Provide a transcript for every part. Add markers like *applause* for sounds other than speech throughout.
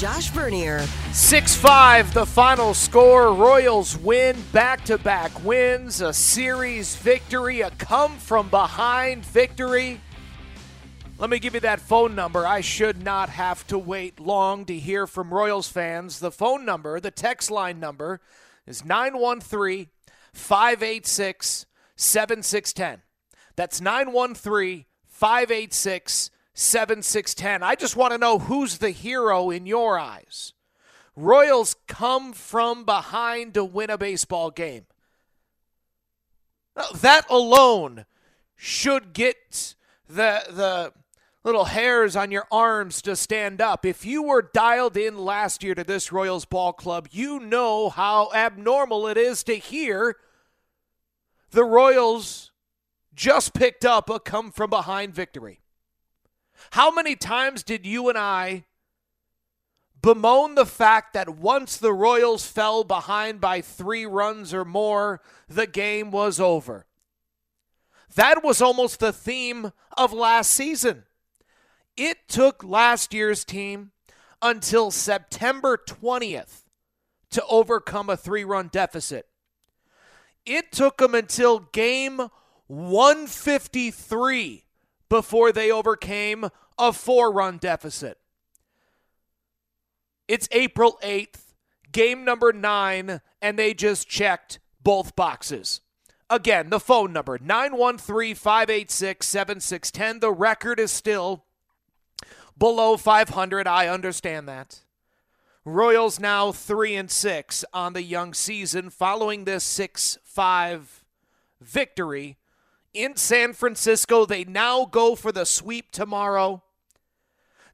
Josh Vernier. 6 5, the final score. Royals win back to back wins, a series victory, a come from behind victory. Let me give you that phone number. I should not have to wait long to hear from Royals fans. The phone number, the text line number, is 913 586 7610. That's 913 586 7610. I just want to know who's the hero in your eyes. Royals come from behind to win a baseball game. That alone should get the the little hairs on your arms to stand up. If you were dialed in last year to this Royals ball club, you know how abnormal it is to hear the Royals just picked up a come from behind victory. How many times did you and I bemoan the fact that once the Royals fell behind by three runs or more, the game was over? That was almost the theme of last season. It took last year's team until September 20th to overcome a three run deficit. It took them until game 153 before they overcame a four run deficit. It's April 8th, game number nine, and they just checked both boxes. Again, the phone number 913 586 7610. The record is still below 500. I understand that. Royals now 3 and 6 on the young season following this 6-5 victory in San Francisco. They now go for the sweep tomorrow.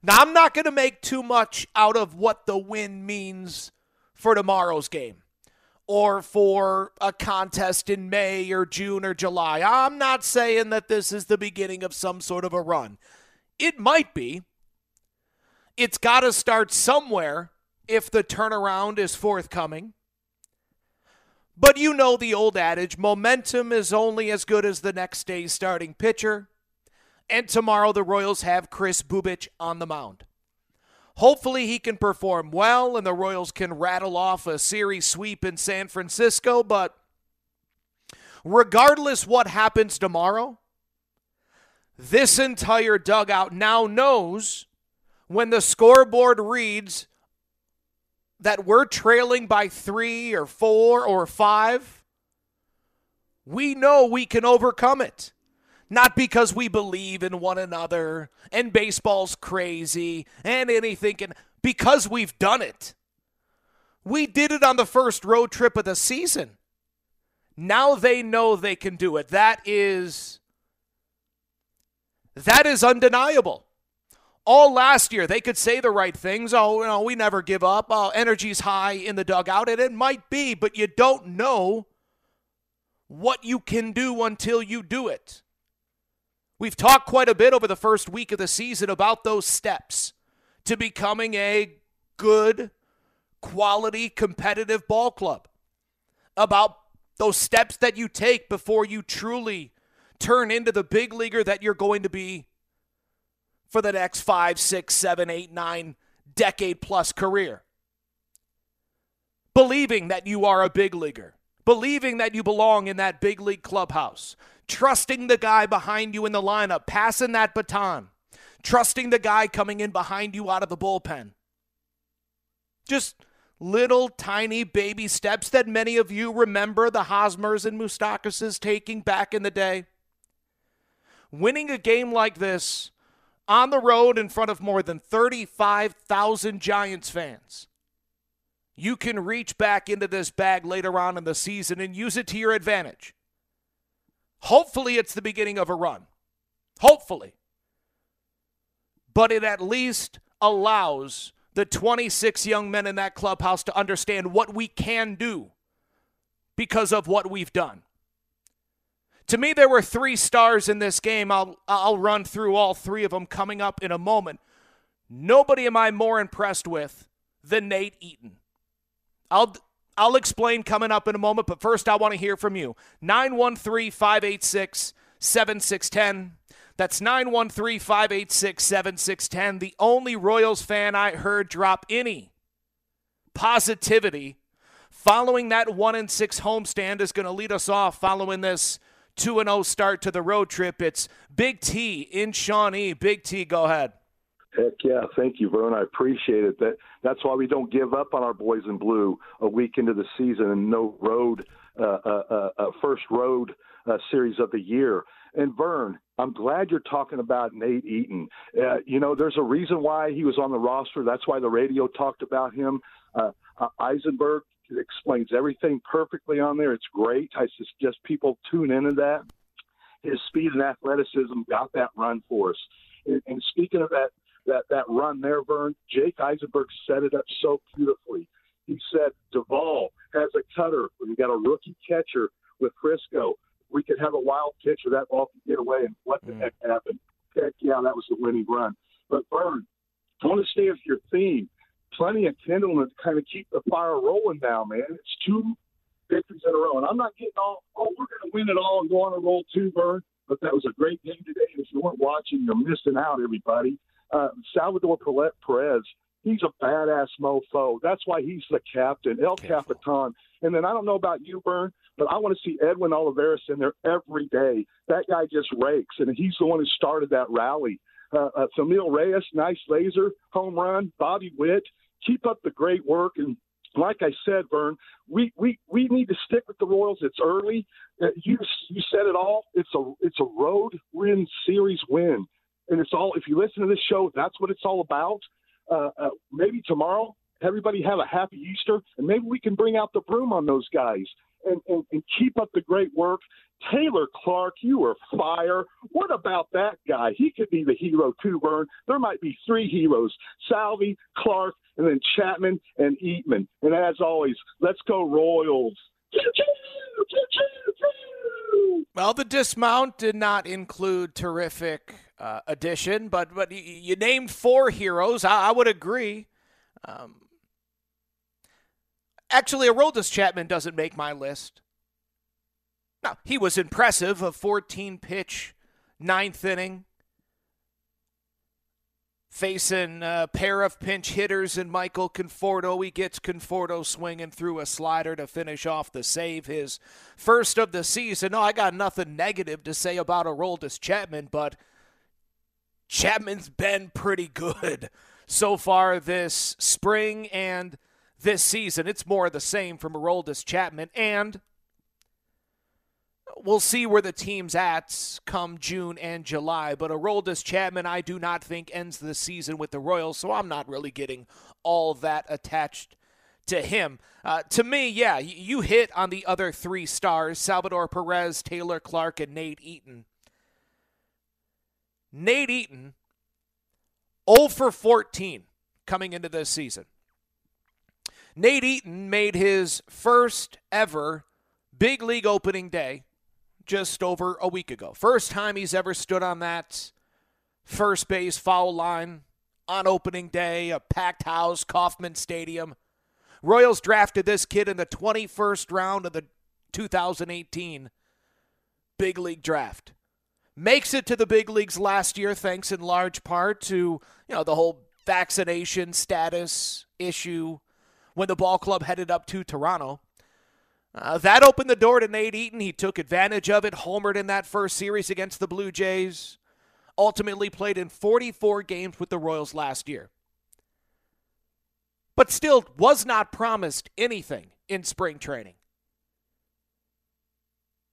Now, I'm not going to make too much out of what the win means for tomorrow's game or for a contest in May or June or July. I'm not saying that this is the beginning of some sort of a run. It might be. It's got to start somewhere if the turnaround is forthcoming. But you know the old adage momentum is only as good as the next day's starting pitcher. And tomorrow the Royals have Kris Bubic on the mound. Hopefully he can perform well and the Royals can rattle off a series sweep in San Francisco. But regardless what happens tomorrow, this entire dugout now knows when the scoreboard reads that we're trailing by three or four or five, we know we can overcome it. Not because we believe in one another and baseball's crazy and anything can, because we've done it. We did it on the first road trip of the season. Now they know they can do it. That is that is undeniable all last year they could say the right things. Oh, you know, we never give up. Oh, energy's high in the dugout, and it might be, but you don't know what you can do until you do it. We've talked quite a bit over the first week of the season about those steps to becoming a good, quality, competitive ball club. About those steps that you take before you truly turn into the big leaguer that you're going to be for the next five, six, seven, eight, nine, decade plus career. Believing that you are a big leaguer, believing that you belong in that big league clubhouse, trusting the guy behind you in the lineup, passing that baton, trusting the guy coming in behind you out of the bullpen. Just little tiny baby steps that many of you remember the Hosmers and Moustakas taking back in the day. Winning a game like this on the road in front of more than 35,000 Giants fans. You can reach back into this bag later on in the season and use it to your advantage. Hopefully, it's the beginning of a run. Hopefully. But it at least allows the 26 young men in that clubhouse to understand what we can do because of what we've done. To me, there were three stars in this game. I'll, I'll run through all three of them coming up in a moment. Nobody am I more impressed with than Nate Eaton. I'll, I'll explain coming up in a moment, but first I want to hear from you. 913 586 7610. That's 913 586 7610. The only Royals fan I heard drop any positivity following that 1 and 6 homestand is going to lead us off following this 2 0 start to the road trip. It's Big T in Shawnee. Big T, go ahead. Heck yeah, thank you, Vern. I appreciate it. That that's why we don't give up on our boys in blue a week into the season and no road, uh, uh, uh, uh first road uh, series of the year. And Vern, I'm glad you're talking about Nate Eaton. Uh, you know, there's a reason why he was on the roster. That's why the radio talked about him. Uh, Eisenberg explains everything perfectly on there. It's great. I suggest people tune into that. His speed and athleticism got that run for us. And, and speaking of that, that that run there, Vern, Jake Eisenberg set it up so beautifully. He said Doval has a cutter. We got a rookie catcher with Frisco we could have a wild pitch or that ball could get away. And what the mm. heck happened? Heck yeah, that was the winning run. But Vern, I want to stay with your theme. Plenty of kindling to kind of keep the fire rolling now, man. It's two victories in a row. And I'm not getting all, oh, we're going to win it all and go on a roll too, Vern. But that was a great game today. If you weren't watching, you're missing out, everybody. Uh, Salvador Perez, he's a badass mofo. That's why he's the captain, El Capitan. And then I don't know about you, Vern, but I want to see Edward Olivares in there every day. That guy just rakes, and he's the one who started that rally. Uh, uh, Franmil Reyes, nice laser, home run. Bobby Witt, keep up the great work. And like I said, Vern, we, we, we need to stick with the Royals. It's early. Uh, you you said it all. It's a it's a road win series win, and it's all. If you listen to this show, that's what it's all about. Uh, uh, maybe tomorrow, everybody have a happy Easter, and maybe we can bring out the broom on those guys and, and, and keep up the great work. Taylor Clarke, you are fire. What about that guy? He could be the hero too, Vern. There might be three heroes Salvi, Clarke, and then Chapman and Eatman. And as always, let's go Royals. Well, the dismount did not include terrific uh, addition, but but you named four heroes. I, I would agree. Um, Actually, Aroldis Chapman doesn't make my list. Now, he was impressive, a 14 pitch, ninth inning, facing a pair of pinch hitters and Michael Conforto. He gets Conforto swinging through a slider to finish off the save, his first of the season. No, I got nothing negative to say about Aroldis Chapman, but Chapman's been pretty good so far this spring and this season. It's more of the same from Aroldis Chapman, and we'll see where the team's at come June and July. But Aroldis Chapman, I do not think ends the season with the Royals, so I'm not really getting all that attached to him. Uh, to me, yeah, you hit on the other three stars Salvador Perez, Taylor Clarke, and Nate Eaton. Nate Eaton, 0 for 14 coming into this season. Nate Eaton made his first ever big league opening day just over a week ago. First time he's ever stood on that first base foul line on opening day, a packed house, Kauffman Stadium. Royals drafted this kid in the 21st round of the 2018 big league draft. Makes it to the big leagues last year thanks in large part to, you know, the whole vaccination status issue when the ball club headed up to Toronto. Uh, that opened the door to Nate Eaton. He took advantage of it, homered in that first series against the Blue Jays. Ultimately played in 44 games with the Royals last year. But still was not promised anything in spring training.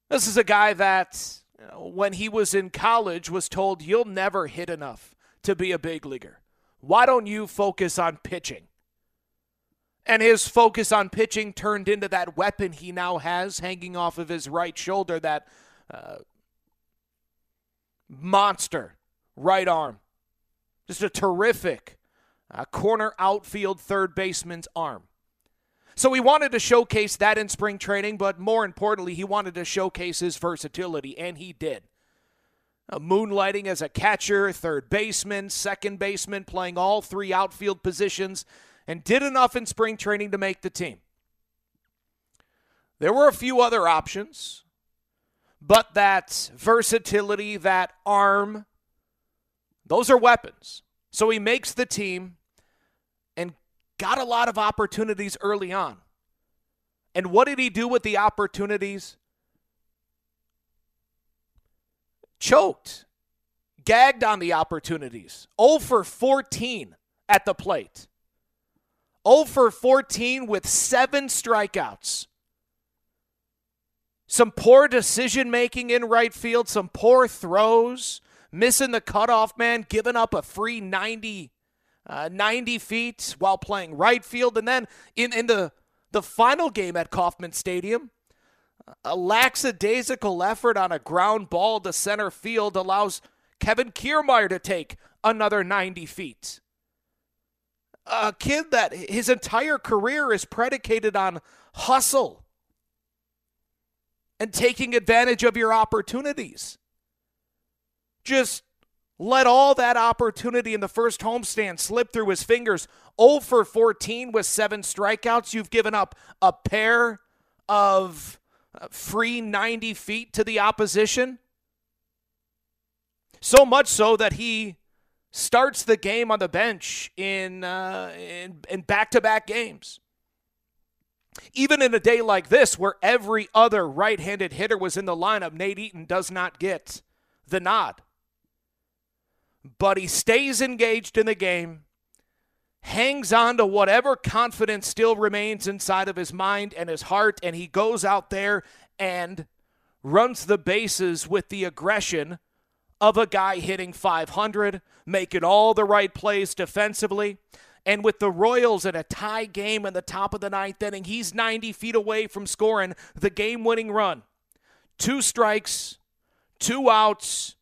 This is a guy that, when he was in college, was told, You'll never hit enough to be a big leaguer. Why don't you focus on pitching? And his focus on pitching turned into that weapon he now has hanging off of his right shoulder, that uh, monster right arm. Just a terrific uh, corner outfield third baseman's arm. So he wanted to showcase that in spring training, but more importantly, he wanted to showcase his versatility, and he did. Uh, moonlighting as a catcher, third baseman, second baseman, playing all three outfield positions, and did enough in spring training to make the team. There were a few other options, but that versatility, that arm, those are weapons. So he makes the team and got a lot of opportunities early on. And what did he do with the opportunities? Choked, gagged on the opportunities. 0 for 14 at the plate. 0 for 14 with seven strikeouts. Some poor decision making in right field, some poor throws, missing the cutoff man, giving up a free 90, uh, 90 feet while playing right field. And then in, in the, the final game at Kauffman Stadium, a lackadaisical effort on a ground ball to center field allows Kevin Kiermaier to take another 90 feet. A kid that his entire career is predicated on hustle and taking advantage of your opportunities. Just let all that opportunity in the first homestand slip through his fingers. 0 for 14 with seven strikeouts. You've given up a pair of uh, free 90 feet to the opposition. So much so that he starts the game on the bench in uh, in, in back-to-back games. Even in a day like this, where every other right-handed hitter was in the lineup, Nate Eaton does not get the nod but he stays engaged in the game, hangs on to whatever confidence still remains inside of his mind and his heart, and he goes out there and runs the bases with the aggression of a guy hitting 500, making all the right plays defensively. And with the Royals in a tie game in the top of the ninth inning, he's 90 feet away from scoring the game winning run. Two strikes, two outs,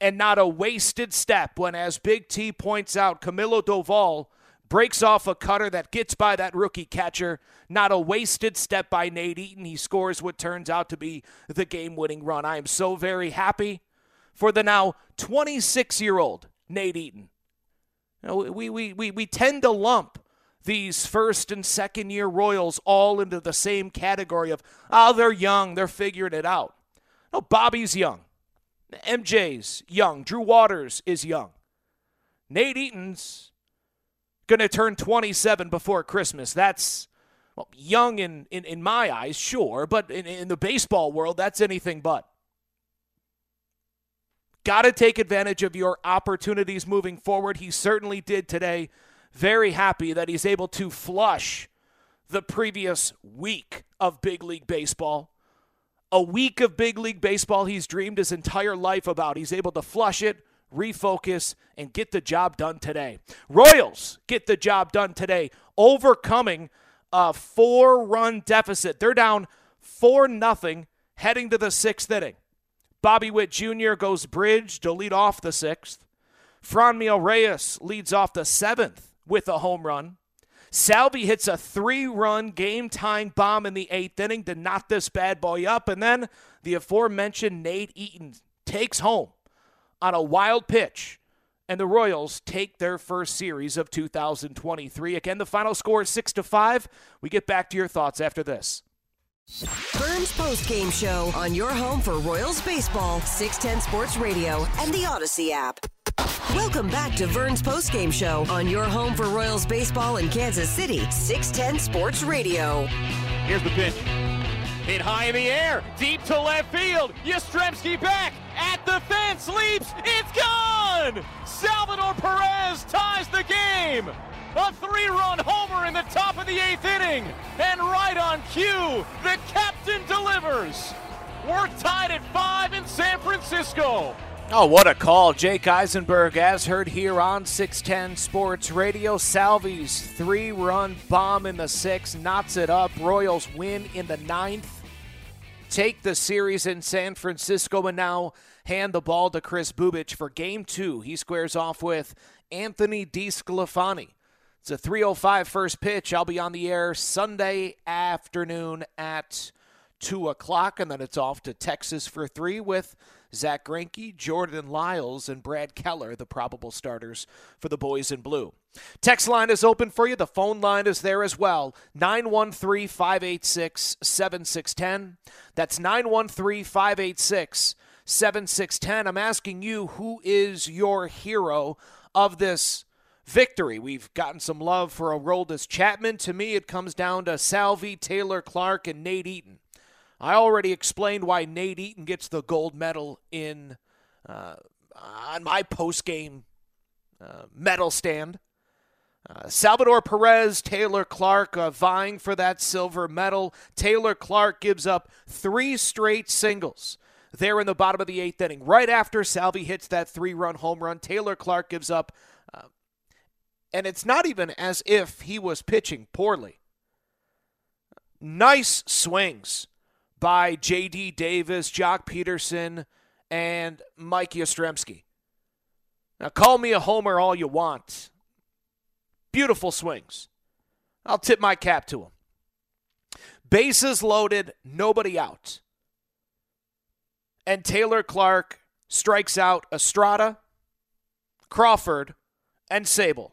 and not a wasted step when, as Big T points out, Camilo Doval breaks off a cutter that gets by that rookie catcher. Not a wasted step by Nate Eaton. He scores what turns out to be the game winning run. I am so very happy for the now 26 year old Nate Eaton. We, we, we, we tend to lump these first and second year Royals all into the same category of, oh, they're young, they're figuring it out. No, Bobby's young. MJ's young. Drew Waters is young. Nate Eaton's going to turn 27 before Christmas. That's well, young in, in, in my eyes, sure, but in, in the baseball world, that's anything but. Got to take advantage of your opportunities moving forward. He certainly did today. Very happy that he's able to flush the previous week of big league baseball a week of big league baseball he's dreamed his entire life about. He's able to flush it, refocus, and get the job done today. Royals get the job done today, overcoming a four run deficit. They're down 4 nothing heading to the sixth inning. Bobby Witt Jr. goes bridge to lead off the sixth. Franmil Reyes leads off the seventh with a home run. Salvy hits a three run game tying bomb in the eighth inning to knock this bad boy up. And then the aforementioned Nate Eaton takes home on a wild pitch. And the Royals take their first series of 2023. Again, the final score is 6 to 5. We get back to your thoughts after this. Vern's Post Game Show on your home for Royals Baseball, 610 Sports Radio, and the Audacy app. Welcome back to Vern's postgame show on your home for Royals baseball in Kansas City, 610 Sports Radio. Here's the pitch. Hit high in the air, deep to left field. Yastrzemski back at the fence, leaps, it's gone! Salvador Perez ties the game! A three-run homer in the top of the eighth inning, and right on cue, the captain delivers. We're tied at five in San Francisco. Oh, what a call. Jake Eisenberg, as heard here on 610 Sports Radio. Salvi's three run bomb in the sixth knots it up. Royals win in the ninth. Take the series in San Francisco and now hand the ball to Kris Bubic for game two. He squares off with Anthony DeSclafani. It's a 305 first pitch. I'll be on the air Sunday afternoon at 2 o'clock, and then it's off to Texas for three with Zack Greinke, Jordan Lyles, and Brad Keller, the probable starters for the boys in blue. Text line is open for you. The phone line is there as well. 913 586 7610. That's 913 586 7610. I'm asking you, who is your hero of this victory? We've gotten some love for Aroldis Chapman. To me, it comes down to Salvi, Taylor Clarke, and Nate Eaton. I already explained why Nate Eaton gets the gold medal in uh, on my post game uh, medal stand. Uh, Salvador Perez, Taylor Clarke uh, vying for that silver medal. Taylor Clarke gives up three straight singles there in the bottom of the eighth inning. Right after Salvi hits that three run home run, Taylor Clarke gives up. And it's not even as if he was pitching poorly. Nice swings by J.D. Davis, Joc Pederson, and Mike Yastrzemski. Now, call me a homer all you want. Beautiful swings. I'll tip my cap to him. Bases loaded, nobody out. And Taylor Clarke strikes out Estrada, Crawford, and Sabol.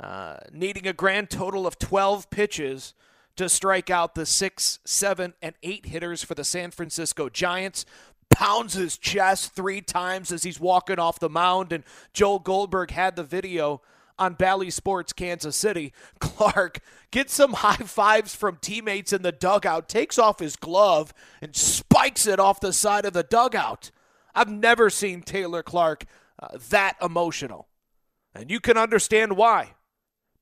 uh, needing a grand total of 12 pitches to strike out the six, seven, and eight hitters for the San Francisco Giants pounds his chest three times as he's walking off the mound. And Joel Goldberg had the video on Bally Sports Kansas City. *laughs* Clarke gets some high fives from teammates in the dugout, takes off his glove, and spikes it off the side of the dugout. I've never seen Taylor Clarke uh, that emotional. And you can understand why.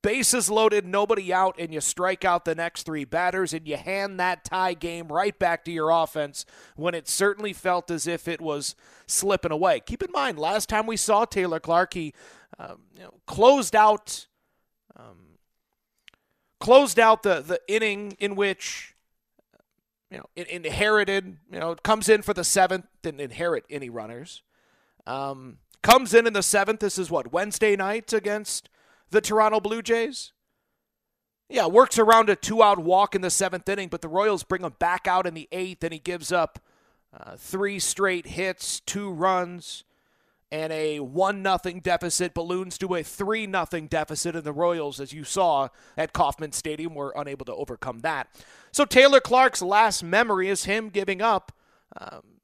Bases loaded, nobody out, and you strike out the next three batters, and you hand that tie game right back to your offense when it certainly felt as if it was slipping away. Keep in mind, last time we saw Taylor Clarke, he um, you know, closed out. Um, closed out the, the inning in which you know it inherited you know comes in for the seventh didn't inherit any runners um, comes in in the seventh this is what wednesday night against the Toronto Blue Jays? Yeah, works around a two out walk in the seventh inning, but the Royals bring him back out in the eighth, and he gives up uh, three straight hits, two runs, and a one nothing deficit balloons to a three nothing deficit. And the Royals, as you saw at Kauffman Stadium, were unable to overcome that. So Taylor Clarke's last memory is him giving up um,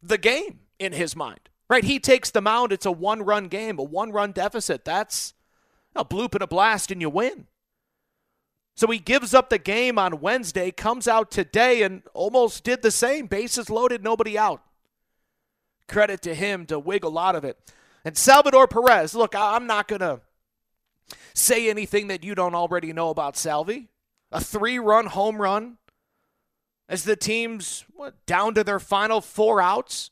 the game in his mind. Right? He takes the mound. It's a one run game, a one run deficit. That's a bloop and a blast, and you win. So he gives up the game on Wednesday, comes out today, and almost did the same. Bases loaded, nobody out. Credit to him to wiggle out of it. And Salvador Perez, look, I'm not going to say anything that you don't already know about Salvi. A three run home run as the team's what, down to their final four outs.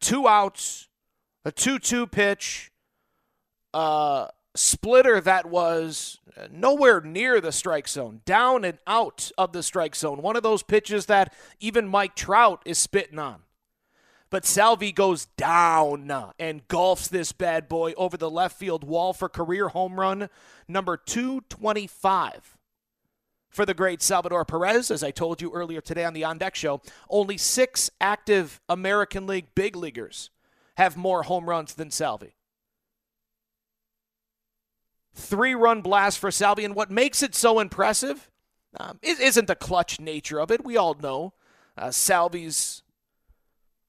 Two outs, a 2 2 pitch, uh, splitter that was nowhere near the strike zone, down and out of the strike zone. One of those pitches that even Mike Trout is spitting on. But Salvi goes down and golfs this bad boy over the left field wall for career home run number 225 for the great Salvador Perez. As I told you earlier today on the On Deck Show, only six active American League big leaguers have more home runs than Salvi. Three run blast for Salvi. And what makes it so impressive um, isn't the clutch nature of it. We all know uh, Salvi's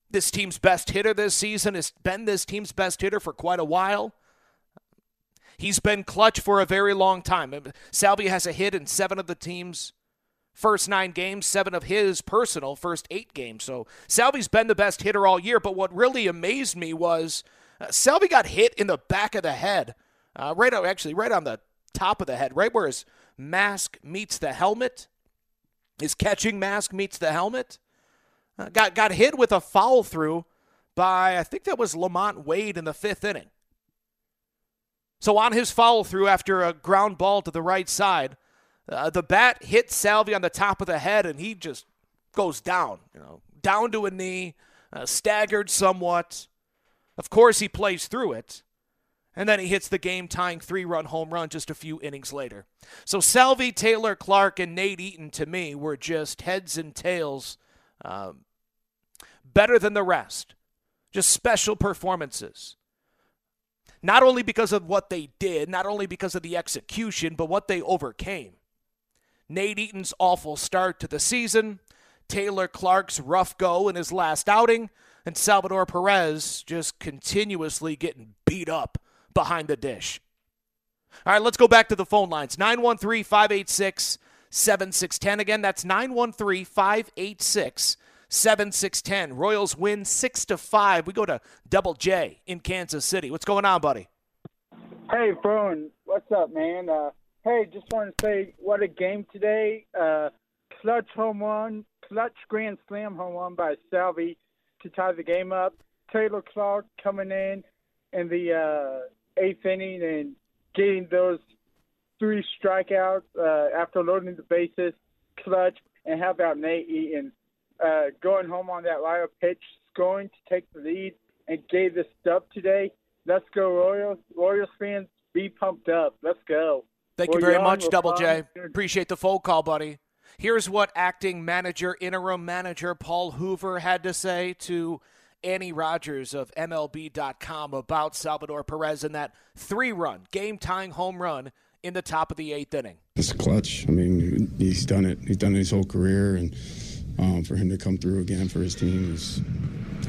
this team's best hitter this season, has been this team's best hitter for quite a while. He's been clutch for a very long time. Salvi has a hit in seven of the team's first nine games, seven of his personal first eight games. So Salvi's been the best hitter all year. But what really amazed me was uh, Salvi got hit in the back of the head uh, right out, actually, right on the top of the head, right where his mask meets the helmet. His catching mask meets the helmet. Uh, got got hit with a foul through by I think that was LaMonte Wade in the fifth inning. So on his foul through after a ground ball to the right side, uh, the bat hit Salvi on the top of the head, and he just goes down, you know, down to a knee, uh, staggered somewhat. Of course, he plays through it, and then he hits the game tying three run home run just a few innings later. So Salvi, Taylor, Clarke, and Nate Eaton to me were just heads and tails um, better than the rest. Just special performances. Not only because of what they did, not only because of the execution, but what they overcame. Nate Eaton's awful start to the season, Taylor Clarke's rough go in his last outing, and Salvador Perez just continuously getting beat up behind the dish. All right, let's go back to the phone lines 913 586 7610. Again, that's 913 586 7610. Royals win 6 to 5. We go to Double J in Kansas City. What's going on, buddy? Hey, Phone. What's up, man? Uh, hey, just want to say what a game today. Uh, clutch home run, clutch grand slam home run by Salvi to tie the game up. Taylor Clarke coming in in the uh, eighth inning and getting those three strikeouts uh, after loading the bases, clutch, and how about Nate Eaton uh, going home on that lineup pitch, scoring to take the lead, and gave the stub today. Let's go Royals! Royals fans, be pumped up. Let's go. Thank We're you very much, Double J. Appreciate the phone call, buddy. Here's what acting manager, interim manager Paul Hoover had to say to Annie Rogers of MLB.com about Salvador Perez and that three run, game tying home run in the top of the eighth inning. It's a clutch. I mean, he's done it. He's done it his whole career. And um, for him to come through again for his team is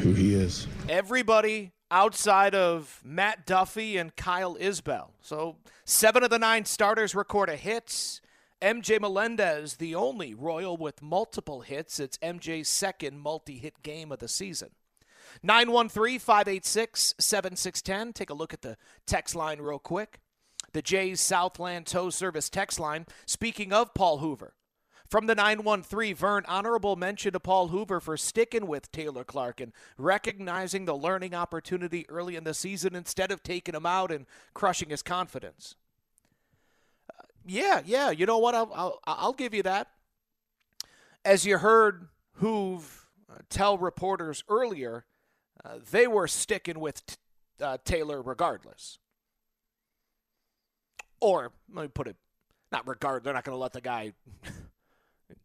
who he is. Everybody outside of Matt Duffy and Kyle Isbell. So seven of the nine starters record a hit. MJ Melendez, the only Royal with multiple hits. It's MJ's second multi hit game of the season. 913 586 7610. Take a look at the text line real quick. the Jays Southland Tow Service text line. Speaking of Paul Hoover, from the 913, Vern, honorable mention to Paul Hoover for sticking with Taylor Clarke and recognizing the learning opportunity early in the season instead of taking him out and crushing his confidence. Uh, yeah, yeah, you know what? I'll, I'll, I'll give you that. As you heard Hoove uh, tell reporters earlier, uh, they were sticking with t- uh, Taylor regardless. Or, let me put it, not regard, they're not going to let the guy *laughs*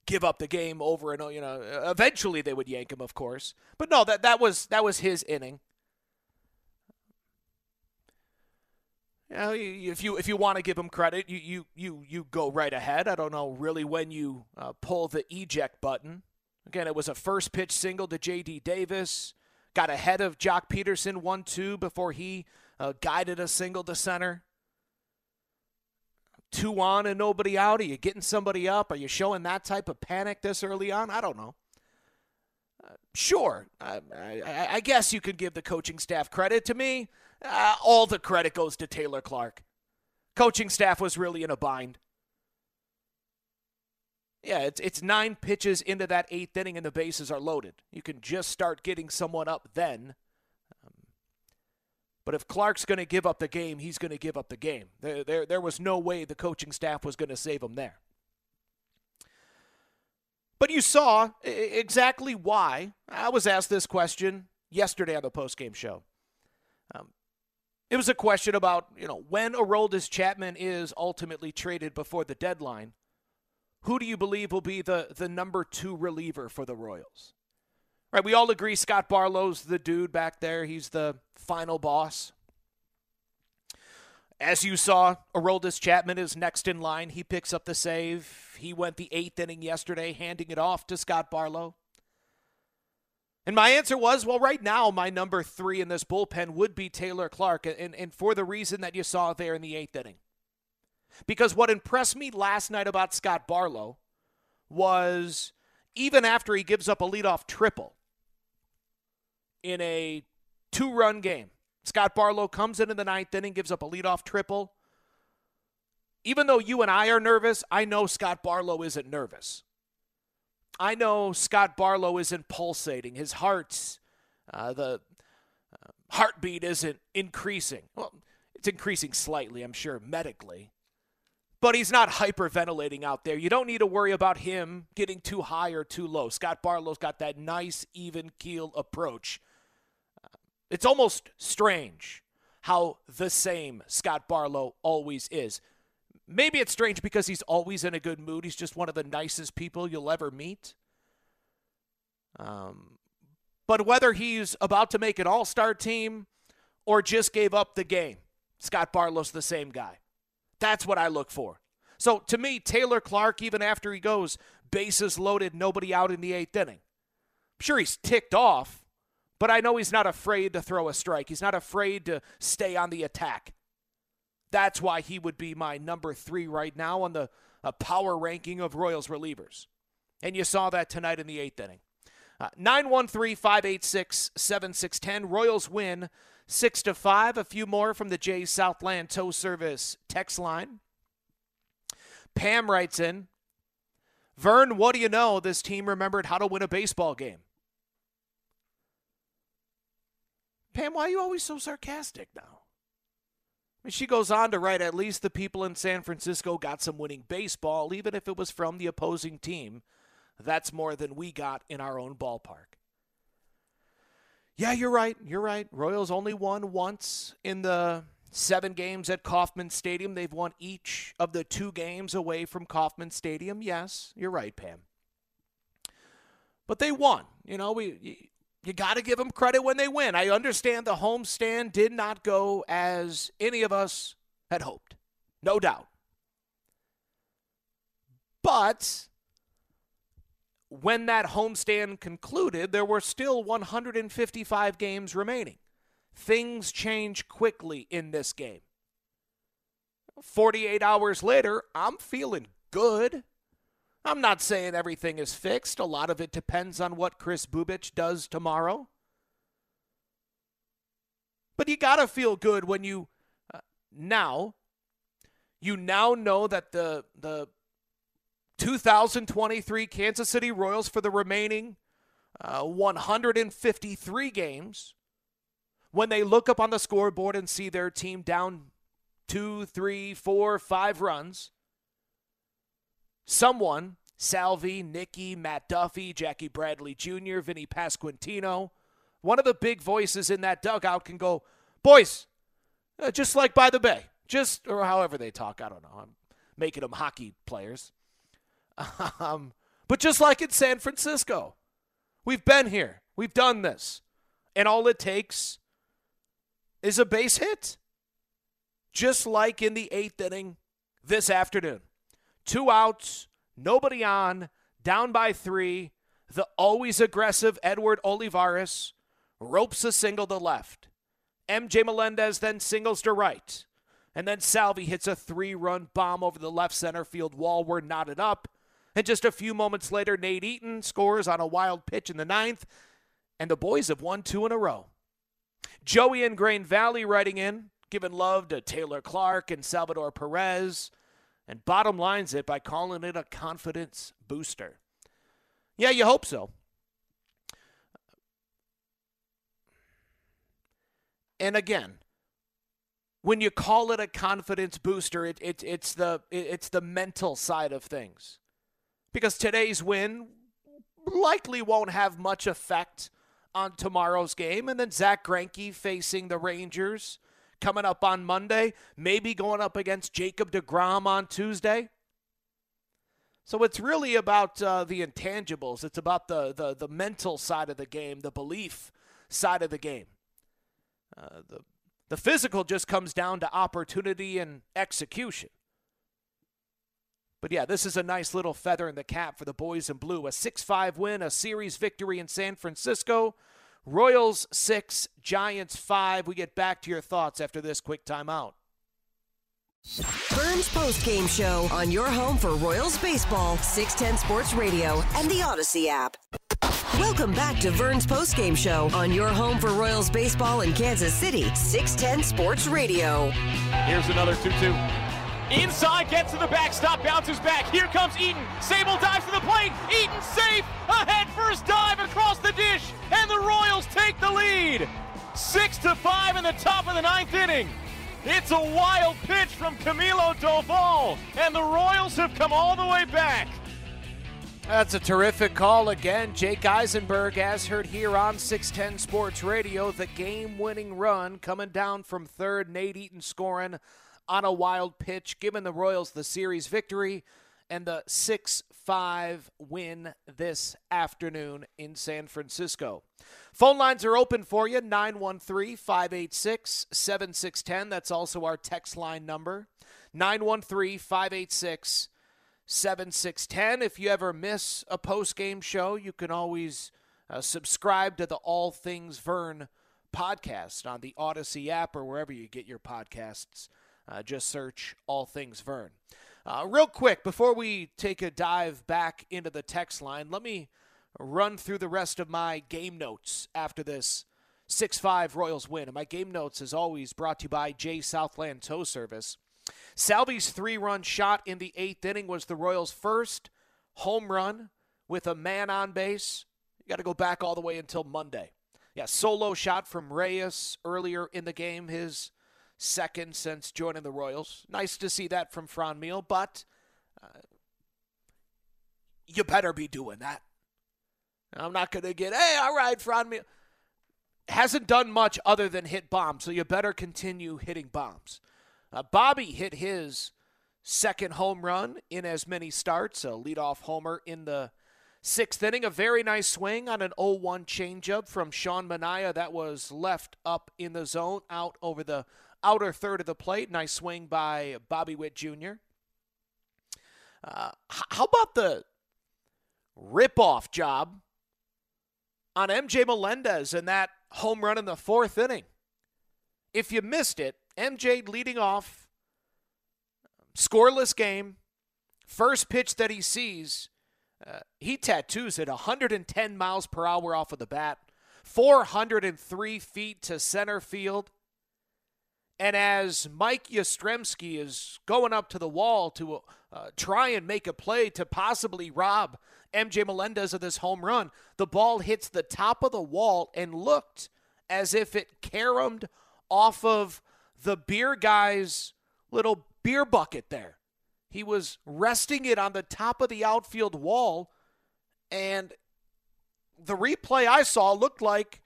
give up the game over and you know eventually they would yank him of course. But no that that was that was his inning. You know, if you if you want to give him credit you you you you go right ahead. I don't know really when you uh, pull the eject button. Again it was a first pitch single to jd davis got ahead of Joc Pederson 1-2 before he uh, guided a single to center two on and nobody out? Are you getting somebody up? Are you showing that type of panic this early on? I don't know. Uh, sure, I, I, I, guess you could give the coaching staff credit. To me, uh, all the credit goes to Taylor Clarke. Coaching staff was really in a bind. Yeah, it's it's nine pitches into that eighth inning and the bases are loaded. You can just start getting someone up then. But if Clarke's going to give up the game, he's going to give up the game. There, there, there was no way the coaching staff was going to save him there. But you saw exactly why. I was asked this question yesterday on the postgame show. Um, it was a question about, you know, when Aroldis Chapman is ultimately traded before the deadline, who do you believe will be the, the number two reliever for the Royals? Right, we all agree Scott Barlow's the dude back there. He's the final boss. As you saw, Aroldis Chapman is next in line. He picks up the save. He went the eighth inning yesterday, handing it off to Scott Barlow. And my answer was, well, right now, my number three in this bullpen would be Taylor Clarke, and, and for the reason that you saw there in the eighth inning. Because what impressed me last night about Scott Barlow was even after he gives up a leadoff triple, in a two run game. Scott Barlow comes into the ninth inning, gives up a leadoff triple. Even though you and I are nervous, I know Scott Barlow isn't nervous. I know Scott Barlow isn't pulsating. His heart's, uh, the uh, heartbeat isn't increasing. Well, it's increasing slightly, I'm sure, medically. But he's not hyperventilating out there. You don't need to worry about him getting too high or too low. Scott Barlow's got that nice, even keel approach it's almost strange how the same Scott Barlow always is. Maybe it's strange because he's always in a good mood. He's just one of the nicest people you'll ever meet. Um, but whether he's about to make an all star team or just gave up the game, Scott Barlow's the same guy. That's what I look for. So to me, Taylor Clarke, even after he goes bases loaded, nobody out in the eighth inning, I'm sure he's ticked off but I know he's not afraid to throw a strike. He's not afraid to stay on the attack. That's why he would be my number three right now on the uh, power ranking of Royals relievers. And you saw that tonight in the eighth inning. Uh, 913 586 7610. Royals win 6 to 5. A few more from the Jays Southland Tow Service text line. Pam writes in Vern, what do you know? This team remembered how to win a baseball game. Pam, why are you always so sarcastic now? I mean, she goes on to write at least the people in San Francisco got some winning baseball, even if it was from the opposing team. That's more than we got in our own ballpark. Yeah, you're right. You're right. Royals only won once in the seven games at Kauffman Stadium. They've won each of the two games away from Kauffman Stadium. Yes, you're right, Pam. But they won. You know, we you got to give them credit when they win. I understand the homestand did not go as any of us had hoped. No doubt. But when that homestand concluded, there were still 155 games remaining. Things change quickly in this game. 48 hours later, I'm feeling good. I'm not saying everything is fixed. A lot of it depends on what Kris Bubic does tomorrow. But you got to feel good when you uh, now You now know that the the 2023 Kansas City Royals for the remaining uh, 153 games, when they look up on the scoreboard and see their team down two, three, four, five runs, someone, Salvy, Nicky, Matt Duffy, Jackie Bradley Jr., Vinny Pasquantino, one of the big voices in that dugout can go, boys, uh, just like by the bay, just, or however they talk, I don't know. I'm making them hockey players. *laughs* Um, but just like in San Francisco, we've been here, we've done this, and all it takes is a base hit. Just like in the eighth inning this afternoon. Two outs, nobody on, down by three. The always aggressive Edward Olivares ropes a single to left. MJ Melendez then singles to right. And then Salvi hits a three run bomb over the left center field wall. We're knotted up. And just a few moments later, Nate Eaton scores on a wild pitch in the ninth, and the boys have won two in a row. Joey in Grain Valley writing in, giving love to Taylor Clarke and Salvador Perez, and bottom lines it by calling it a confidence booster. Yeah, you hope so. And again, when you call it a confidence booster, it, it, it's the it, it's the mental side of things because today's win likely won't have much effect on tomorrow's game. And then Zack Greinke facing the Rangers coming up on Monday, maybe going up against Jacob DeGrom on Tuesday. So it's really about uh, the intangibles. It's about the, the, the mental side of the game, the belief side of the game. Uh, the, the physical just comes down to opportunity and execution. But yeah, this is a nice little feather in the cap for the boys in blue. A 6 5 win, a series victory in San Francisco. Royals 6, Giants 5. We get back to your thoughts after this quick timeout. Vern's Post Game Show on your home for Royals Baseball, 610 Sports Radio, and the Audacy app. Welcome back to Vern's Post Game Show on your home for Royals Baseball in Kansas City, 610 Sports Radio. Here's another 2 2. Inside, gets to the backstop, bounces back. Here comes Eaton. Sabol dives to the plate. Eaton safe. A head first dive across the dish, and the Royals take the lead. Six to five in the top of the ninth inning. It's a wild pitch from Camilo Doval, and the Royals have come all the way back. That's a terrific call again. Jake Eisenberg, as heard here on 610 Sports Radio, the game winning run coming down from third. Nate Eaton scoring on a wild pitch, giving the Royals the series victory and the 6 5 win this afternoon in San Francisco. Phone lines are open for you 913 586 7610. That's also our text line number 913 586 7610. If you ever miss a post game show, you can always uh, subscribe to the All Things Vern podcast on the Audacy app or wherever you get your podcasts. Uh, just search All Things Vern. Uh, real quick, before we take a dive back into the text line, let me run through the rest of my game notes after this 6 5 Royals win. And my game notes, as always, brought to you by J Southland Tow Service. Salvy's three run shot in the eighth inning was the Royals' first home run with a man on base. You got to go back all the way until Monday. Yeah, solo shot from Reyes earlier in the game, his second since joining the Royals. Nice to see that from Franmil, but uh, you better be doing that. I'm not going to get, hey, all right, Franmil. Hasn't done much other than hit bombs, so you better continue hitting bombs. Uh, Bobby hit his second home run in as many starts, a leadoff homer in the sixth inning. A very nice swing on an 0 1 changeup from Sean Manaea that was left up in the zone, out over the outer third of the plate. Nice swing by Bobby Witt Jr. Uh, how about the rip-off job on MJ Melendez and that home run in the fourth inning? If you missed it, MJ leading off, scoreless game, first pitch that he sees, uh, he tattoos it 110 miles per hour off of the bat, 403 feet to center field And as Mike Yastrzemski is going up to the wall to uh, try and make a play to possibly rob MJ Melendez of this home run, the ball hits the top of the wall and looked as if it caromed off of the beer guy's little beer bucket there. He was resting it on the top of the outfield wall, and the replay I saw looked like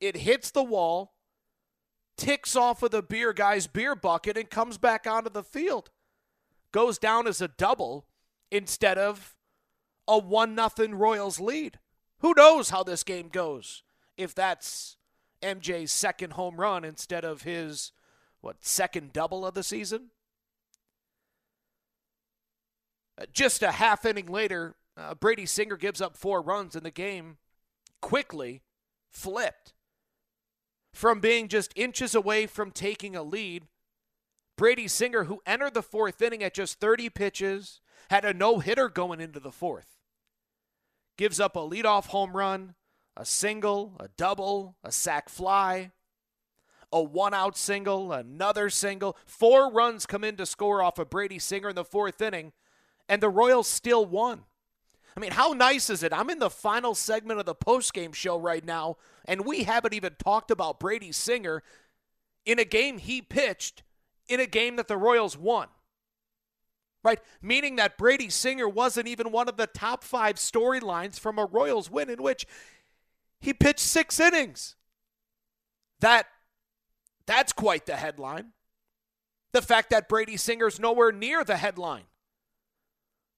it hits the wall, ticks off of the beer guy's beer bucket, and comes back onto the field. Goes down as a double instead of a 1 nothing Royals lead. Who knows how this game goes if that's MJ's second home run instead of his what second double of the season? Uh, just a half inning later, uh, Brady Singer gives up four runs, and the game quickly flipped. From being just inches away from taking a lead, Brady Singer, who entered the fourth inning at just 30 pitches, had a no hitter going into the fourth. Gives up a leadoff home run, a single, a double, a sac fly, a one out single, another single. Four runs come in to score off of Brady Singer in the fourth inning, and the Royals still won. I mean, how nice is it? I'm in the final segment of the postgame show right now, and we haven't even talked about Brady Singer in a game he pitched in a game that the Royals won. Right? Meaning that Brady Singer wasn't even one of the top five storylines from a Royals win in which he pitched six innings. That that's quite the headline. The fact that Brady Singer's nowhere near the headline.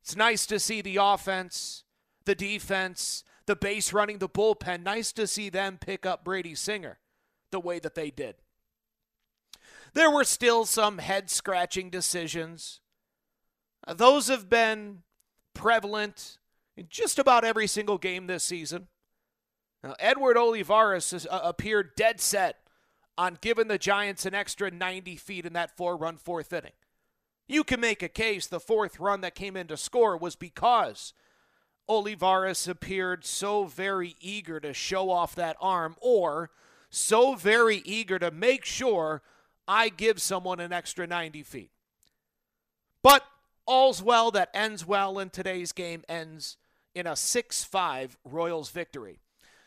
It's nice to see the offense, the defense, the base running, the bullpen. Nice to see them pick up Brady Singer the way that they did. There were still some head scratching decisions. Those have been prevalent in just about every single game this season. Now, Edward Olivares has, uh, appeared dead set on giving the Giants an extra 90 feet in that four run fourth inning. You can make a case the fourth run that came in to score was because Olivares appeared so very eager to show off that arm or so very eager to make sure I give someone an extra 90 feet. But all's well that ends well, and today's game ends in a 6 5 Royals victory.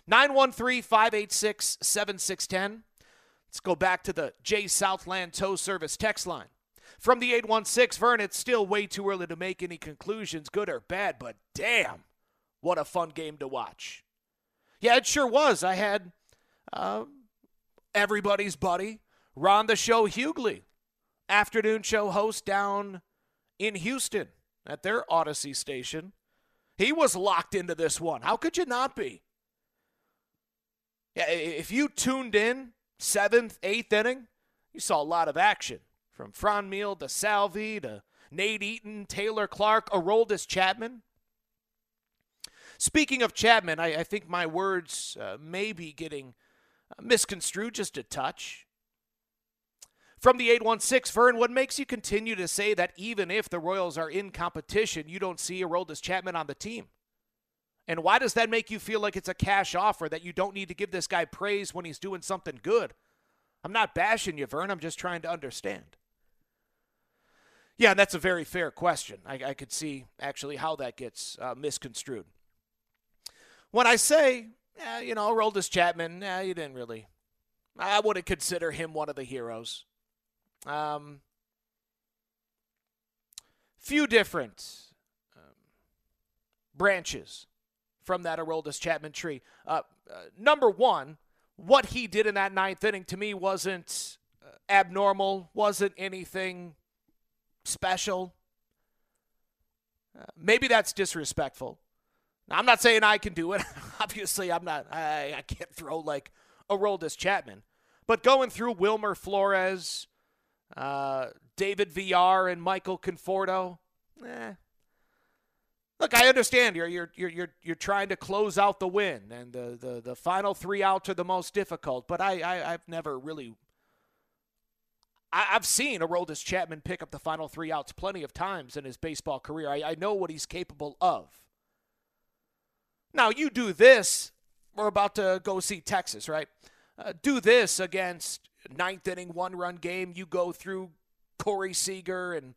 913 586 7610. Let's go back to the J Southland Tow Service text line. From the 816, Vern, it's still way too early to make any conclusions, good or bad, but damn, what a fun game to watch. Yeah, it sure was. I had uh, everybody's buddy, Ron the Show Hughley, afternoon show host down in Houston at their Audacy station. He was locked into this one. How could you not be? Yeah, if you tuned in seventh, eighth inning, you saw a lot of action. From Fran Franmil to Salvi to Nate Eaton, Taylor Clarke, Aroldis Chapman. Speaking of Chapman, I, I think my words uh, may be getting uh, misconstrued just a touch. From the 816, Vern, what makes you continue to say that even if the Royals are in competition, you don't see Aroldis Chapman on the team? And why does that make you feel like it's a cash offer that you don't need to give this guy praise when he's doing something good? I'm not bashing you, Vern. I'm just trying to understand. Yeah, that's a very fair question. I, I could see actually how that gets uh, misconstrued. When I say, eh, you know, Aroldis Chapman, eh, you didn't really. I wouldn't consider him one of the heroes. Um, few different um, branches from that Aroldis Chapman tree. Uh, uh, number one, what he did in that ninth inning to me wasn't uh, abnormal, wasn't anything special. Uh, maybe that's disrespectful. Now, I'm not saying I can do it. *laughs* Obviously, I'm not. I, I can't throw like a Aroldis Chapman. But going through Wilmer Flores, uh, David Villar, and Michael Conforto, eh. Look, I understand you're you're you're you're you're trying to close out the win, and the the, the final three outs are the most difficult. But I, I I've never really I, have seen Aroldis Chapman pick up the final three outs plenty of times in his baseball career. I, I know what he's capable of. Now, you do this, we're about to go see Texas, right? Uh, do this against ninth inning one run game, you go through Corey Seager and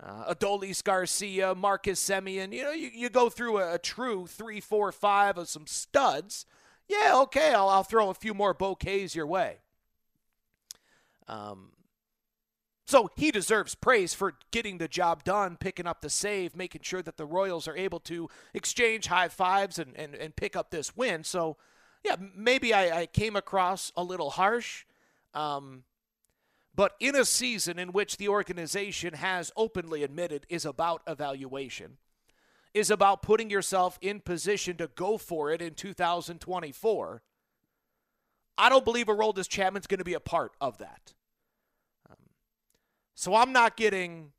uh, Adolis Garcia, Marcus Semien. You know, you, you go through a, a, true three, four, five of some studs. Yeah, okay, I'll, I'll throw a few more bouquets your way. Um, so he deserves praise for getting the job done, picking up the save, making sure that the Royals are able to exchange high fives and, and, and pick up this win. So, yeah, maybe I, I came across a little harsh. Um, but in a season in which the organization has openly admitted is about evaluation, is about putting yourself in position to go for it in 2024, I don't believe Aroldis Chapman's going to be a part of that. So I'm not getting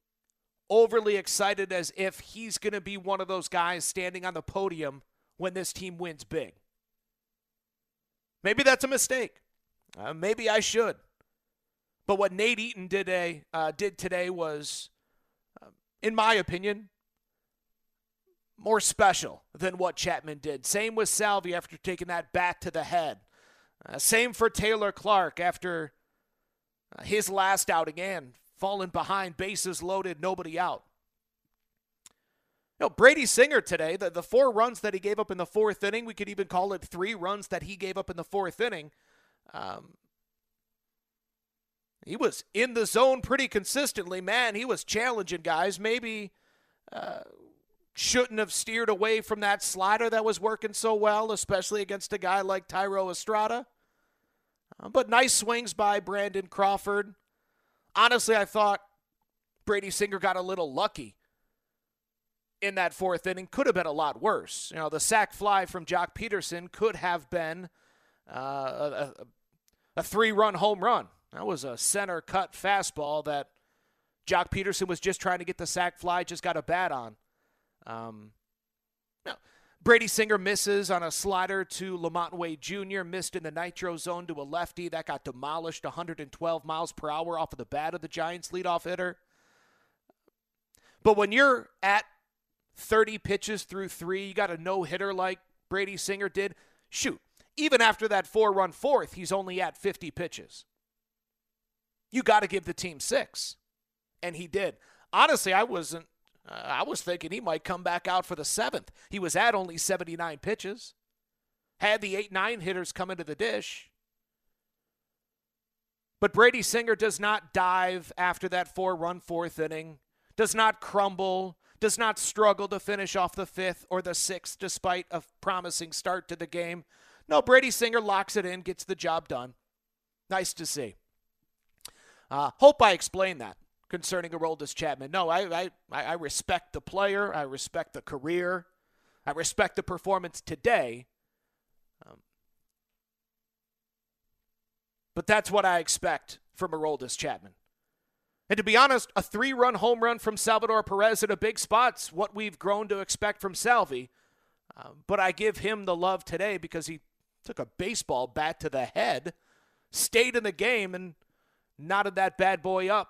overly excited as if he's going to be one of those guys standing on the podium when this team wins big. Maybe that's a mistake. Uh, maybe I should. But what Nate Eaton did, a, uh, did today was, uh, in my opinion, more special than what Chapman did. Same with Salvy after taking that bat to the head. Uh, same for Taylor Clarke after uh, his last outing and fallen behind, bases loaded, nobody out. You know, Brady Singer today, the, the four runs that he gave up in the fourth inning, we could even call it three runs that he gave up in the fourth inning. Um, he was in the zone pretty consistently. Man, he was challenging guys. Maybe uh, shouldn't have steered away from that slider that was working so well, especially against a guy like Thairo Estrada. Uh, but nice swings by Brandon Crawford honestly, I thought Brady Singer got a little lucky in that fourth inning. Could have been a lot worse. You know, the sac fly from Joc Pederson could have been uh, a, a three run home run. That was a center cut fastball that Joc Pederson was just trying to get the sac fly, just got a bat on. Um, Brady Singer misses on a slider to LaMonte Wade Jr., missed in the nitro zone to a lefty. That got demolished 112 miles per hour off of the bat of the Giants leadoff hitter. But when you're at 30 pitches through three, you got a no hitter like Brady Singer did. Shoot, even after that four run fourth, he's only at 50 pitches. You got to give the team six. And he did. Honestly, I wasn't uh, I was thinking he might come back out for the seventh. He was at only 79 pitches. Had the 8 9 hitters come into the dish. But Brady Singer does not dive after that four run fourth inning, does not crumble, does not struggle to finish off the fifth or the sixth despite a promising start to the game. No, Brady Singer locks it in, gets the job done. Nice to see. Uh, hope I explained that concerning Aroldis Chapman. No, I, I, I respect the player. I respect the career. I respect the performance today. Um, but that's what I expect from Aroldis Chapman. And to be honest, a three run home run from Salvador Perez in a big spot's what we've grown to expect from Salvy. Uh, but I give him the love today because he took a baseball bat to the head, stayed in the game, and knotted that bad boy up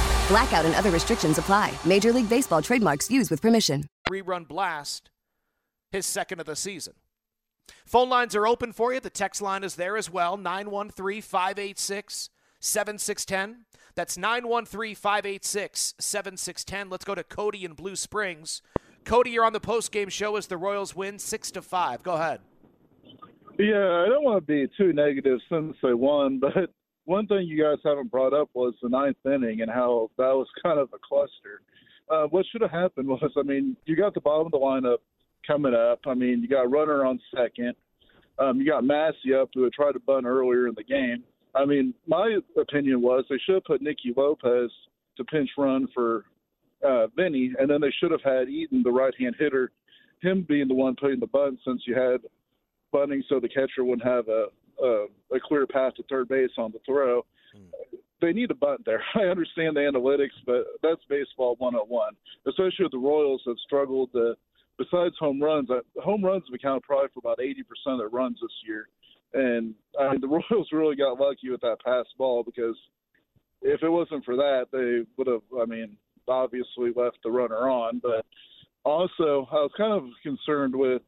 Blackout and other restrictions apply. Major League Baseball trademarks used with permission. Rerun blast, his second of the season. Phone lines are open for you. The text line is there as well 913 586 7610. That's 913 586 7610. Let's go to Cody in Blue Springs. Cody, you're on the post game show as the Royals win 6 to 5. Go ahead. Yeah, I don't want to be too negative since they won, *laughs* but one thing you guys haven't brought up was the ninth inning and how that was kind of a cluster. Uh, what should have happened was, I mean, you got the bottom of the lineup coming up. I mean, you got runner on second. Um, you got Massey up who had tried to bunt earlier in the game. I mean, my opinion was they should have put Nicky Lopez to pinch run for uh, Vinny, and then they should have had Eaton, the right-hand hitter, him being the one putting the bunt since you had bunting, so the catcher wouldn't have a a, a clear path to third base on the throw. Mm. They need a bunt there. *laughs* I understand the analytics, but that's baseball 101. Especially with the Royals have struggled to, besides home runs, uh, home runs have accounted probably for about 80% of their runs this year. And I mean, the *laughs* Royals really got lucky with that pass ball because if it wasn't for that, they would have, I mean, obviously left the runner on. But also, I was kind of concerned with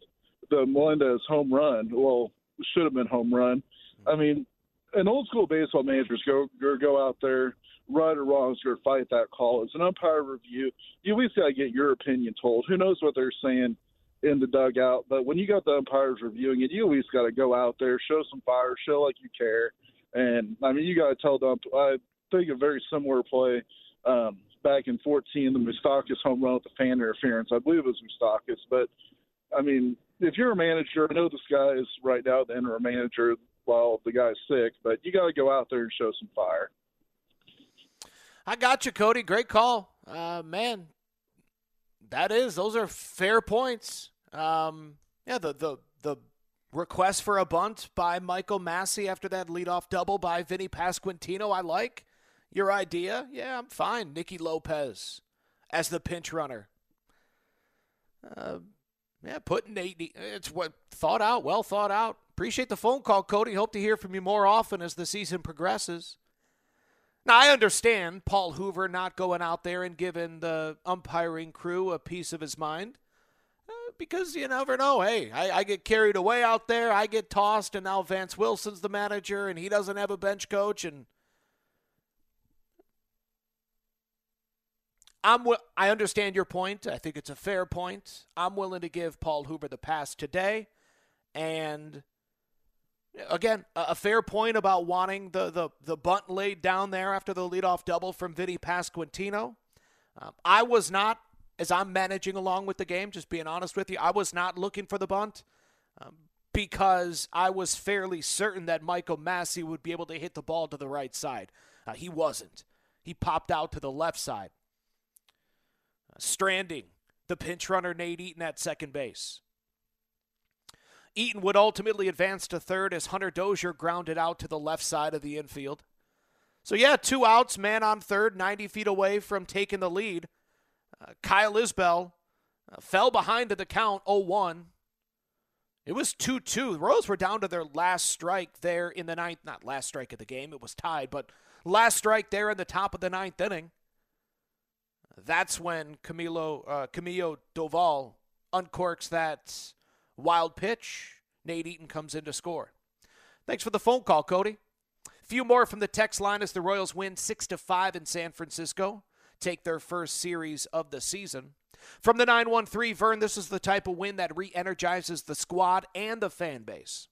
the Melendez home run. Well, should have been home run. I mean, an old school baseball manager's go go, go out there, right or wrong, is going to fight that call. As an umpire review, you at least got to get your opinion told. Who knows what they're saying in the dugout? But when you got the umpires reviewing it, you at least got to go out there, show some fire, show like you care. And I mean, you got to tell them. I think a very similar play um, back in 14, the Moustakas home run with the fan interference. I believe it was Moustakas, but I mean, if you're a manager, I know this guy is right now the interim manager while the guy's sick, but you got to go out there and show some fire. I got you, Cody. Great call, uh, man. That is; those are fair points. Um, yeah, the the the request for a bunt by Michael Massey after that leadoff double by Vinny Pasquantino. I like your idea. Yeah, I'm fine. Nicky Lopez as the pinch runner. Uh, yeah, putting eight. It's what thought out, well thought out. Appreciate the phone call, Cody. Hope to hear from you more often as the season progresses. Now I understand Paul Hoover not going out there and giving the umpiring crew a piece of his mind. Uh, because you never know. Hey, I, I, get carried away out there. I get tossed, and now Vance Wilson's the manager, and he doesn't have a bench coach, and I'm I understand your point. I think it's a fair point. I'm willing to give Paul Hoover the pass today, and again, a, fair point about wanting the, the the bunt laid down there after the leadoff double from Vinny Pasquantino. Um, I was not, as I'm managing along with the game, just being honest with you, I was not looking for the bunt. Um, because I was fairly certain that Michael Massey would be able to hit the ball to the right side. Uh, he wasn't. He popped out to the left side stranding the pinch runner Nate Eaton at second base. Eaton would ultimately advance to third as Hunter Dozier grounded out to the left side of the infield. So, yeah, two outs, man on third, 90 feet away from taking the lead. Uh, Kyle Isbel uh, fell behind to the count 0 1. It was 2 2. The Royals were down to their last strike there in the ninth. Not last strike of the game, it was tied, but last strike there in the top of the ninth inning. That's when Camilo uh, Camilo Doval uncorks that wild pitch. Nate Eaton comes in to score. Thanks for the phone call, Cody. A few more from the text line as the Royals win six to five in San Francisco, take their first series of the season. From the 913, Vern, this is the type of win that re energizes the squad and the fan base.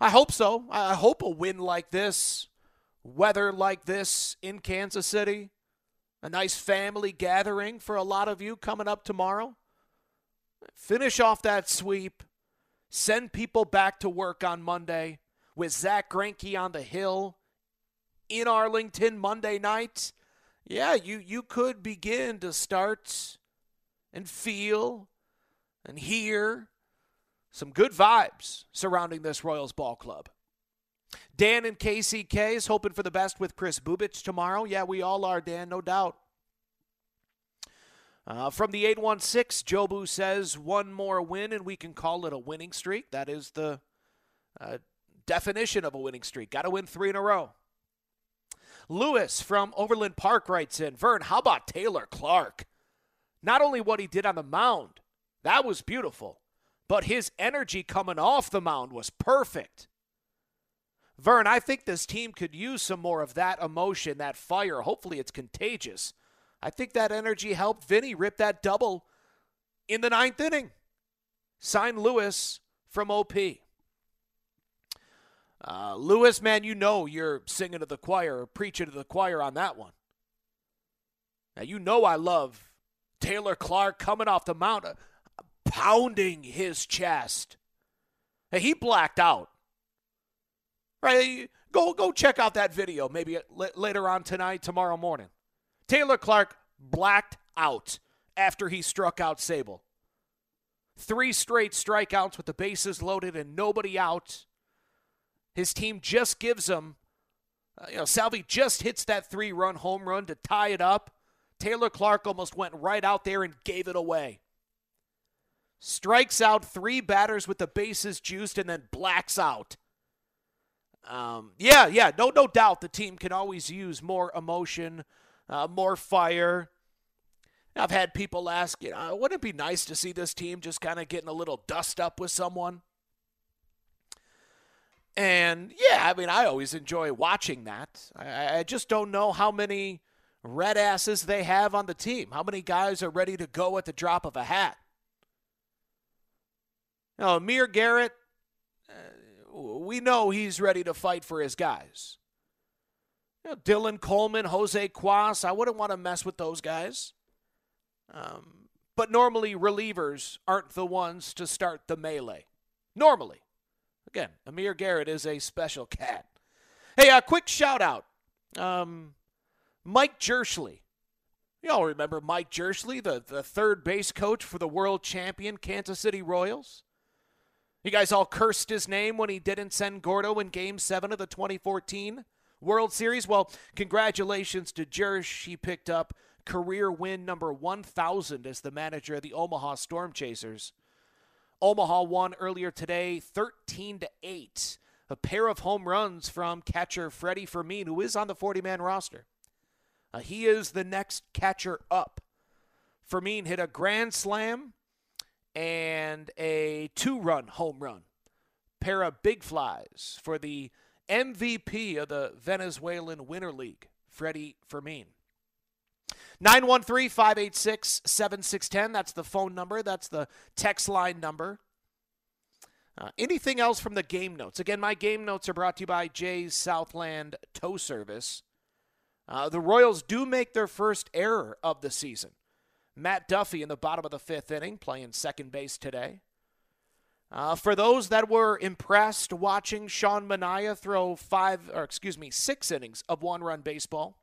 I hope so. I hope a win like this, weather like this in Kansas City, a nice family gathering for a lot of you coming up tomorrow. Finish off that sweep. Send people back to work on Monday with Zack Greinke on the hill in Arlington Monday night. Yeah, you, you could begin to start and feel and hear some good vibes surrounding this Royals ball club. Dan and KCK is hoping for the best with Kris Bubic tomorrow. Yeah, we all are, Dan, no doubt. Uh, from the 816, Jobu says one more win and we can call it a winning streak. That is the uh, definition of a winning streak. Got to win three in a row. Lewis from Overland Park writes in Vern, how about Taylor Clarke? Not only what he did on the mound, that was beautiful, but his energy coming off the mound was perfect. Vern, I think this team could use some more of that emotion, that fire. Hopefully, it's contagious. I think that energy helped Vinny rip that double in the ninth inning. Sign Lewis from OP. Uh, Lewis, man, you know you're singing to the choir or preaching to the choir on that one. Now, you know I love Taylor Clarke coming off the mound, uh, pounding his chest. He blacked out. Right? Go go check out that video maybe later on tonight, tomorrow morning. Taylor Clarke blacked out after he struck out Sabol. Three straight strikeouts with the bases loaded and nobody out. His team just gives him, uh, you know, Salvi just hits that three run home run to tie it up. Taylor Clarke almost went right out there and gave it away. Strikes out three batters with the bases juiced and then blacks out. Um, yeah, yeah, no, no doubt the team can always use more emotion, uh, more fire. I've had people ask, you know, wouldn't it be nice to see this team just kind of getting a little dust up with someone? And yeah, I mean, I always enjoy watching that. I, I just don't know how many red asses they have on the team. How many guys are ready to go at the drop of a hat? You know, Amir Garrett, we know he's ready to fight for his guys. You know, Dylan Coleman, Jose Cuas, I wouldn't want to mess with those guys. Um, but normally, relievers aren't the ones to start the melee. Normally. Again, Amir Garrett is a special cat. Hey, a quick shout out. Um, Mike Jirschele. You all remember Mike Jirschele, the, the third base coach for the world champion Kansas City Royals? You guys all cursed his name when he didn't send Gordo in Game 7 of the 2014 World Series. Well, congratulations to Jersh. He picked up career win number 1,000 as the manager of the Omaha Storm Chasers. Omaha won earlier today 13 to 8. A pair of home runs from catcher Freddy Fermin, who is on the 40 man roster. Uh, he is the next catcher up. Fermin hit a grand slam and a two run home run. Pair of big flies for the MVP of the Venezuelan Winter League, Freddy Fermin. 913 586 7610. That's the phone number. That's the text line number. Uh, anything else from the game notes? Again, my game notes are brought to you by Jay's Southland Tow Service. Uh, the Royals do make their first error of the season. Matt Duffy in the bottom of the fifth inning, playing second base today. Uh, for those that were impressed watching Sean Manaea throw five, or excuse me, six innings of one run baseball,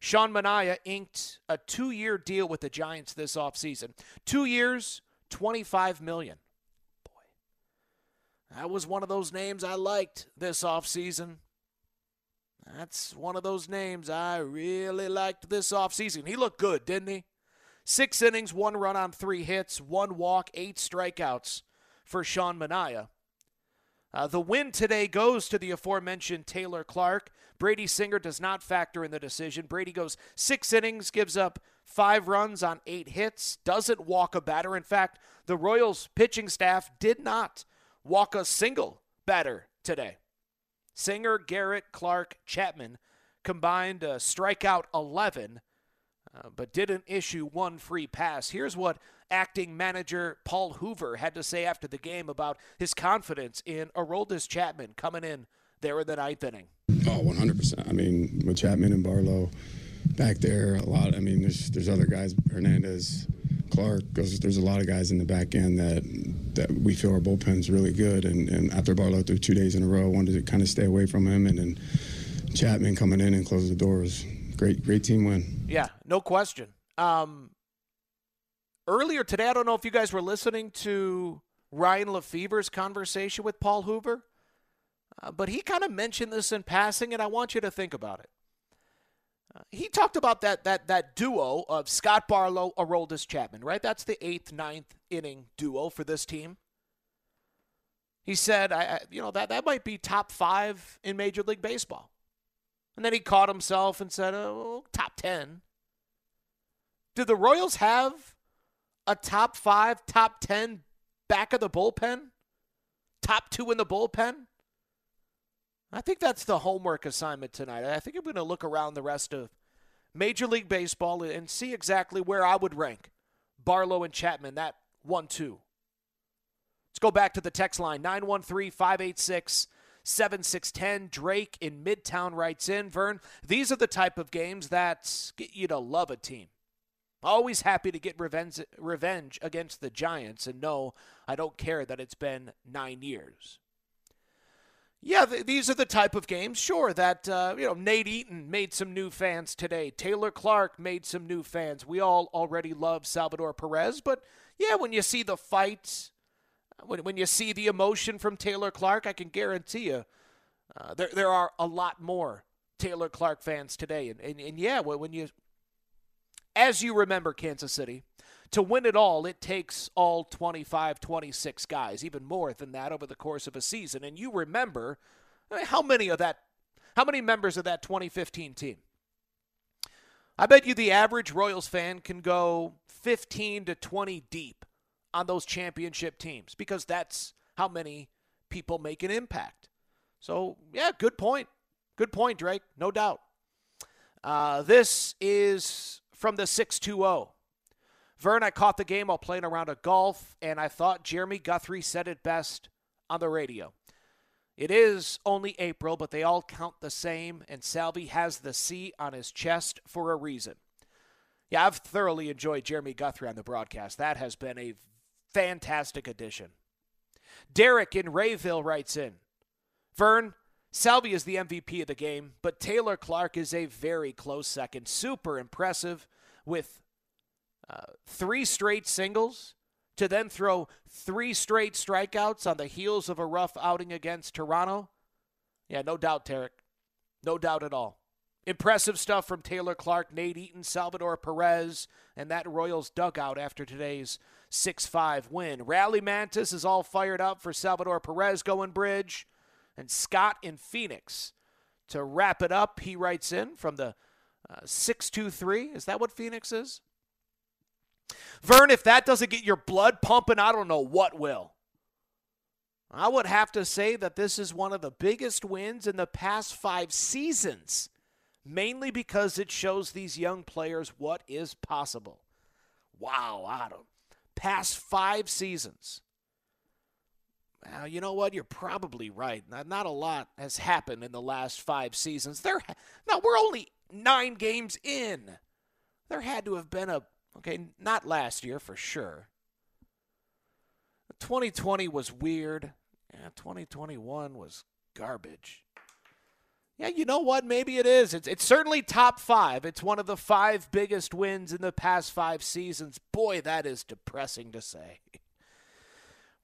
Sean Manaea inked a two year deal with the Giants this offseason. Two years, 25 million. Boy, that was one of those names I liked this offseason. That's one of those names I really liked this offseason. He looked good, didn't he? Six innings, one run on three hits, one walk, eight strikeouts for Sean Manaea. Uh, the win today goes to the aforementioned Taylor Clarke. Brady Singer does not factor in the decision. Brady goes six innings, gives up five runs on eight hits, doesn't walk a batter. In fact, the Royals pitching staff did not walk a single batter today. Singer, Garrett, Clarke, Chapman combined uh, strikeout 11 uh, but didn't issue one free pass. Here's what acting manager Paul Hoover had to say after the game about his confidence in Aroldis Chapman coming in there in the ninth inning. Oh, 100%. I mean, with Chapman and Barlow back there, a lot. I mean, there's there's other guys, Hernandez, Clarke. There's a lot of guys in the back end that that we feel our bullpen's really good. And, and after Barlow threw two days in a row, wanted to kind of stay away from him. And then Chapman coming in and closing the doors great, great team win. Yeah, no question. Um, earlier today, I don't know if you guys were listening to Ryan Lefebvre's conversation with Paul Hoover, uh, but he kind of mentioned this in passing, and I want you to think about it. Uh, he talked about that that that duo of Scott Barlow, Aroldis Chapman, right? That's the eighth, ninth inning duo for this team. He said, I, I, you know, that that might be top five in Major League Baseball. And then he caught himself and said, oh, top 10. Do the Royals have a top five, top 10 back of the bullpen? Top two in the bullpen? I think that's the homework assignment tonight. I think I'm going to look around the rest of Major League Baseball and see exactly where I would rank Barlow and Chapman, that 1 2. Let's go back to the text line 913 586 7610. Drake in Midtown writes in Vern, these are the type of games that get you to love a team. Always happy to get revenge, revenge against the Giants, and no, I don't care that it's been nine years. Yeah, th- these are the type of games, sure, that, uh, you know, Nate Eaton made some new fans today. Taylor Clarke made some new fans. We all already love Salvador Perez, but yeah, when you see the fights, when, when you see the emotion from Taylor Clarke, I can guarantee you uh, there, there are a lot more Taylor Clarke fans today. And, and, and yeah, when you, as you remember Kansas City, to win it all, it takes all 25, 26 guys, even more than that over the course of a season. And you remember mean, how many of that, how many members of that 2015 team? I bet you the average Royals fan can go 15 to 20 deep on those championship teams because that's how many people make an impact. So, yeah, good point. Good point, Drake. No doubt. Uh, this is from the 620. Vern, I caught the game while playing around a golf, and I thought Jeremy Guthrie said it best on the radio. It is only April, but they all count the same, and Salvy has the C on his chest for a reason. Yeah, I've thoroughly enjoyed Jeremy Guthrie on the broadcast. That has been a fantastic addition. Derek in Rayville writes in Vern, Salvy is the MVP of the game, but Taylor Clarke is a very close second. Super impressive with uh, three straight singles to then throw three straight strikeouts on the heels of a rough outing against Toronto. Yeah, no doubt, Tarek. No doubt at all. Impressive stuff from Taylor Clarke, Nate Eaton, Salvador Perez, and that Royals dugout after today's 6 5 win. Rally Mantis is all fired up for Salvador Perez going bridge. And Scott in Phoenix to wrap it up. He writes in from the uh, 623. Is that what Phoenix is? Vern, if that doesn't get your blood pumping, I don't know what will. I would have to say that this is one of the biggest wins in the past five seasons, mainly because it shows these young players what is possible. Wow, Adam. Past five seasons. Well, you know what? You're probably right. Not, not a lot has happened in the last five seasons. There, now we're only nine games in. There had to have been a Okay, not last year for sure. 2020 was weird. Yeah, 2021 was garbage. Yeah, you know what? Maybe it is. It's, it's certainly top five. It's one of the five biggest wins in the past five seasons. Boy, that is depressing to say.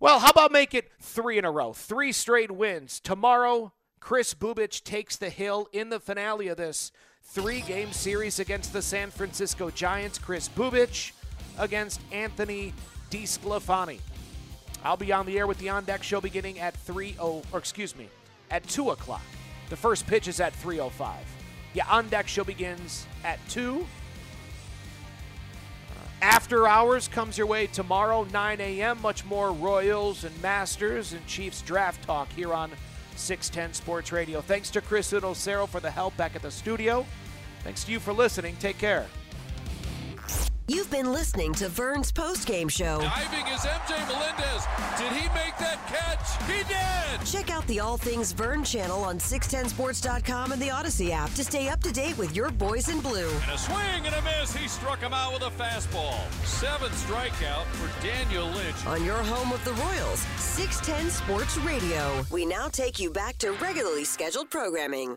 Well, how about make it three in a row? Three straight wins. Tomorrow, Kris Bubic takes the hill in the finale of this three game series against the San Francisco Giants. Kris Bubic against Anthony DeSclafani. I'll be on the air with the On Deck Show beginning at 3 or excuse me, at 2 o'clock. The first pitch is at 3.05. Yeah, On Deck Show begins at 2. After hours comes your way tomorrow, 9 a.m. Much more Royals and Masters and Chiefs draft talk here on 610 Sports Radio. Thanks to Chris Inocero for the help back at the studio. Thanks to you for listening. Take care. You've been listening to Vern's postgame show. Diving is MJ Melendez. Did he make that catch? He did! Check out the All Things Vern channel on 610sports.com and the Audacy app to stay up to date with your boys in blue. And a swing and a miss. He struck him out with a fastball. Seven strikeout for Daniel Lynch. On your home of the Royals, 610 Sports Radio. We now take you back to regularly scheduled programming.